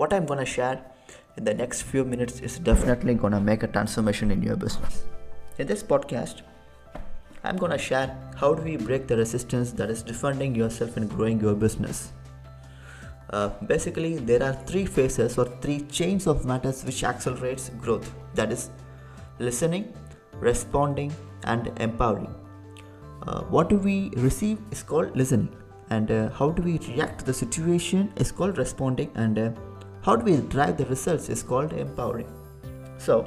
what I'm gonna share in the next few minutes is definitely gonna make a transformation in your business. In this podcast, I'm gonna share how do we break the resistance that is defending yourself and growing your business. Uh, basically, there are three phases or three chains of matters which accelerates growth. That is listening, responding, and empowering. Uh, what do we receive is called listening, and uh, how do we react to the situation is called responding, and uh, how do we drive the results is called empowering. So,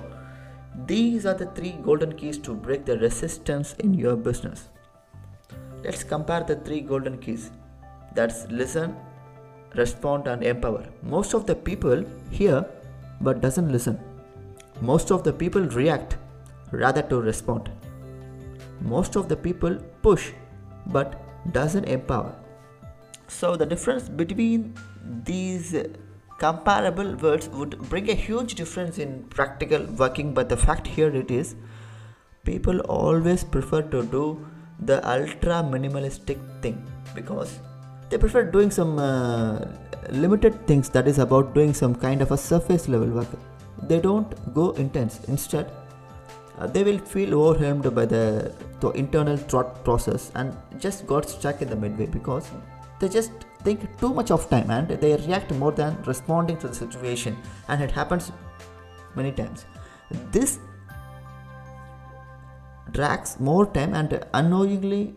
these are the three golden keys to break the resistance in your business. Let's compare the three golden keys. That's listen, respond and empower. Most of the people hear but doesn't listen. Most of the people react rather to respond. Most of the people push but doesn't empower. So the difference between these comparable words would bring a huge difference in practical working but the fact here it is people always prefer to do the ultra minimalistic thing because they prefer doing some uh, limited things that is about doing some kind of a surface level work. They don't go intense. Instead uh, they will feel overwhelmed by the, the internal thought process and just got stuck in the midway because they just think too much of time and they react more than responding to the situation. And it happens many times. This drags more time and unknowingly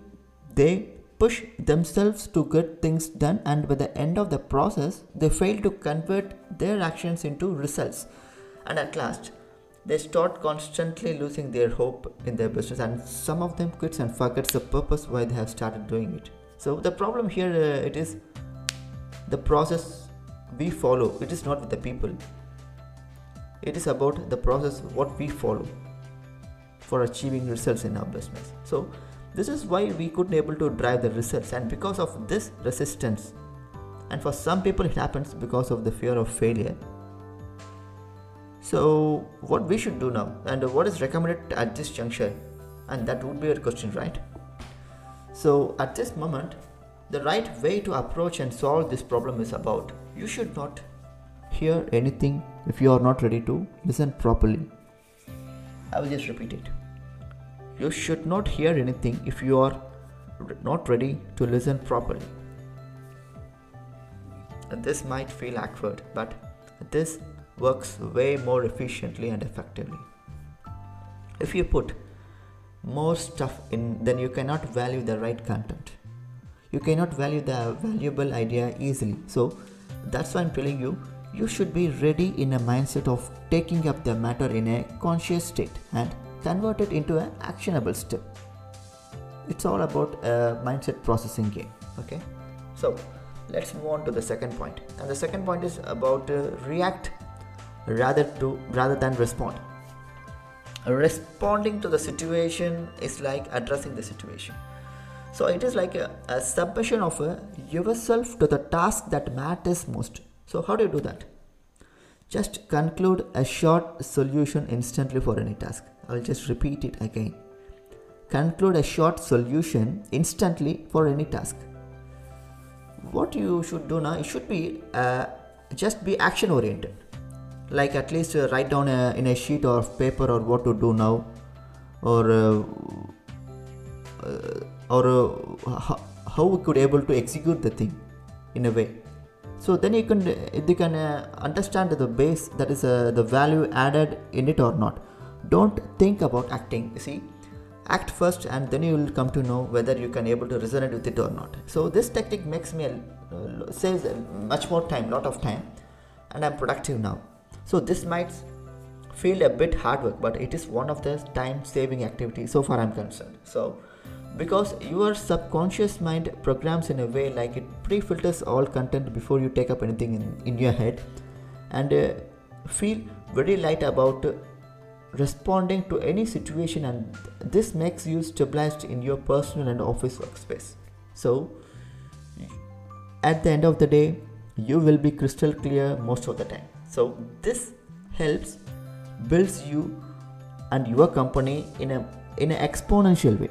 they push themselves to get things done and by the end of the process they fail to convert their actions into results. And at last they start constantly losing their hope in their business. And some of them quits and forgets the purpose why they have started doing it so the problem here uh, it is the process we follow it is not with the people. It is about the process what we follow for achieving results in our business. So this is why we couldn't able to drive the results and because of this resistance and for some people it happens because of the fear of failure. So what we should do now and what is recommended at this juncture and that would be your question right so at this moment the right way to approach and solve this problem is about you should not hear anything if you are not ready to listen properly i will just repeat it you should not hear anything if you are not ready to listen properly. This might feel awkward, but this works way more efficiently and effectively. If you put more stuff in, then you cannot value the right content. You cannot value the valuable idea easily. So that's why I'm telling you, you should be ready in a mindset of taking up the matter in a conscious state and convert it into an actionable step. It's all about a mindset processing game. Okay, so let's move on to the second point, and the second point is about uh, react rather to rather than respond. Responding to the situation is like addressing the situation. So it is like a, a submission of a, yourself to the task that matters most. So how do you do that? Just conclude a short solution instantly for any task. I'll just repeat it again. Conclude a short solution instantly for any task. What you should do now, it should be uh, just be action oriented. Like at least uh, write down a, in a sheet of paper or what to do now, or uh, or how, how we could able to execute the thing in a way. So then you can you can uh, understand the base that is uh, the value added in it or not. Don't think about acting see. Act first and then you will come to know whether you can able to resonate with it or not. So this technique makes me uh, saves much more time lot of time. And i'm productive now so this might feel a bit hard work but it is one of the time saving activities so far i'm concerned. So because your subconscious mind programs in a way like it pre-filters all content before you take up anything in, in your head and uh, feel very light about uh, responding to any situation and this makes you stabilized in your personal and office workspace. So at the end of the day you will be crystal clear most of the time so this helps builds you and your company in a in an exponential way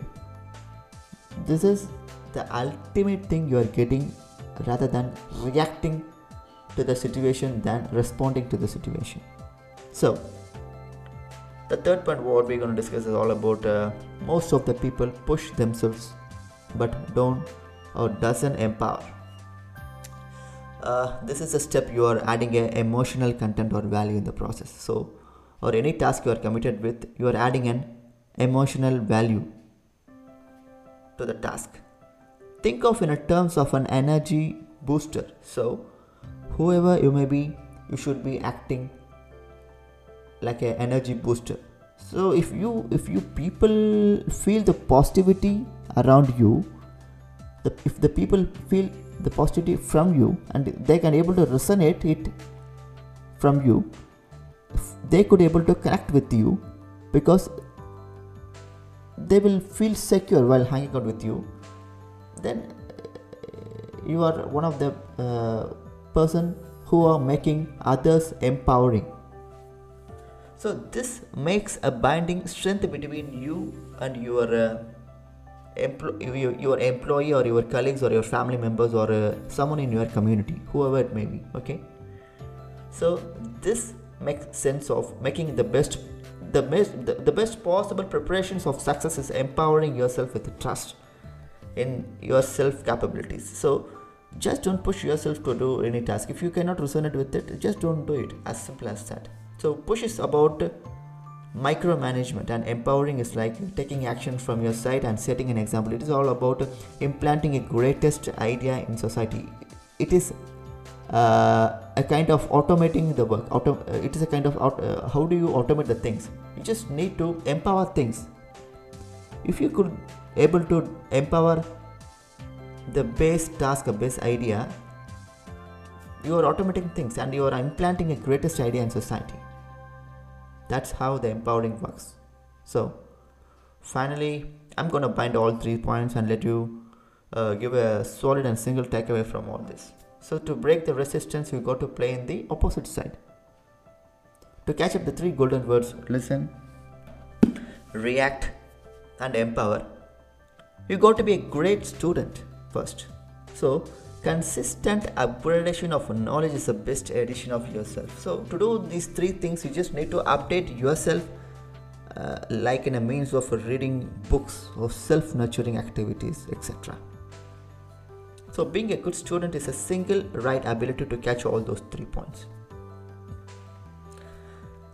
this is the ultimate thing you are getting rather than reacting to the situation than responding to the situation. So, the third point what we're going to discuss is all about uh, most of the people push themselves but don't or doesn't empower. Uh, this is a step you are adding a emotional content or value in the process. So, or any task you are committed with, you are adding an emotional value to the task. Think of in terms of an energy booster. So, whoever you may be, you should be acting like an energy booster. So, if you if you people feel the positivity around you, the, if the people feel the positivity from you and they can able to resonate it from you, they could able to connect with you because they will feel secure while hanging out with you. Then uh, you are one of the uh, person who are making others empowering. So this makes a binding strength between you and your uh, empl- your, employee or your colleagues or your family members or uh, someone in your community whoever it may be okay? So this makes sense of making the best the best the, the best possible preparations of success is empowering yourself with trust in your self capabilities. So just don't push yourself to do any task. If you cannot resonate with it just don't do it. As simple as that. So push is about micromanagement and empowering is like taking action from your side and setting an example. It is all about implanting a greatest idea in society. It is uh, a kind of automating the work. Auto, uh, it is a kind of uh, how do you automate the things? You just need to empower things. If you could able to empower the base task a base idea you are automating things and you are implanting a greatest idea in society that's how the empowering works so finally i'm to bind all three points and let you uh, give a solid and single takeaway from all this so to break the resistance, you got to play in the opposite side. To catch up the three golden words, listen, react, and empower, you got to be a great student first. So consistent upgradation of knowledge is the best edition of yourself. So to do these three things, you just need to update yourself uh, like in a means of reading books or self-nurturing activities, etc. So, being a good student is a single right ability to catch all those three points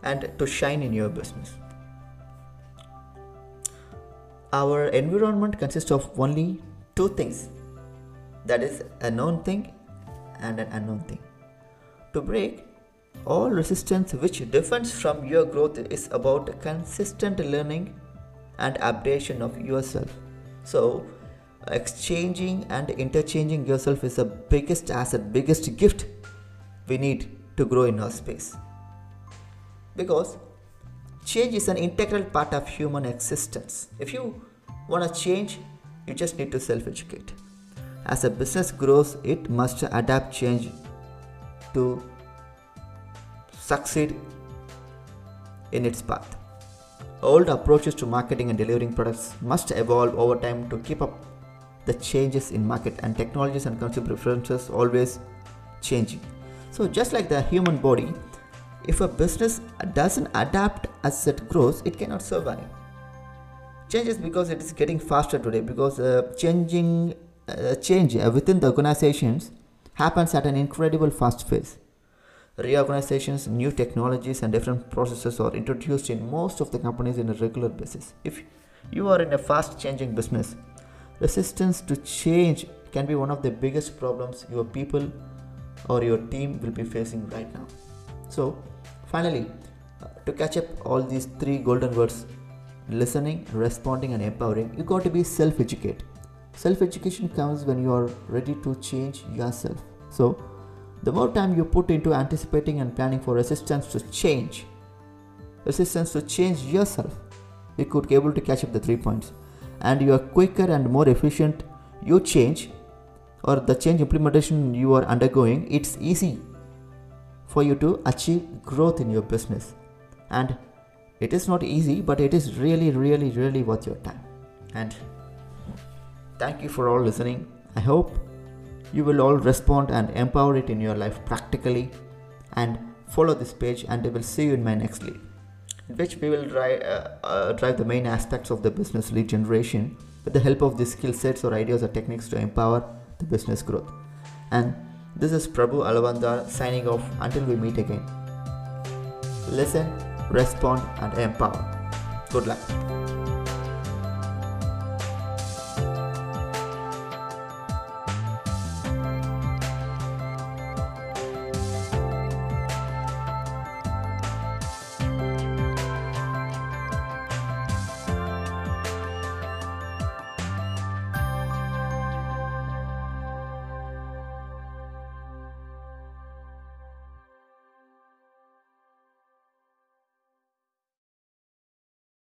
and to shine in your business. Our environment consists of only two things that is, a known thing and an unknown thing. To break all resistance which defends from your growth is about consistent learning and updation of yourself. So, exchanging and interchanging yourself is the biggest asset, biggest gift we need to grow in our space. Because change is an integral part of human existence. If you want to change, you just need to self educate. As a business grows, it must adapt change to succeed in its path. Old approaches to marketing and delivering products must evolve over time to keep up the changes in market and technologies and consumer preferences always changing so just like the human body if a business doesn't adapt as it grows it cannot survive changes because it is getting faster today because uh, changing uh, change within the organizations happens at an incredible fast pace reorganizations new technologies and different processes are introduced in most of the companies in a regular basis if you are in a fast changing business Resistance to change can be one of the biggest problems your people or your team will be facing right now. So, finally, uh, to catch up all these three golden words listening, responding, and empowering, you got to be self educate. Self education comes when you are ready to change yourself. So, the more time you put into anticipating and planning for resistance to change, resistance to change yourself, you could be able to catch up the three points. And you are quicker and more efficient you change or the change implementation you are undergoing it's easy for you to achieve growth in your business. And it is not easy but it is really really really worth your time. And thank you for all listening i hope you will all respond and empower it in your life practically and follow this page and I will see you in my next lead in which we will drive, uh, uh, drive the main aspects of the business lead generation with the help of these skill sets or ideas or techniques to empower the business growth. And this is Prabhu Alavandar signing off until we meet again. Listen, respond, and empower. Good luck.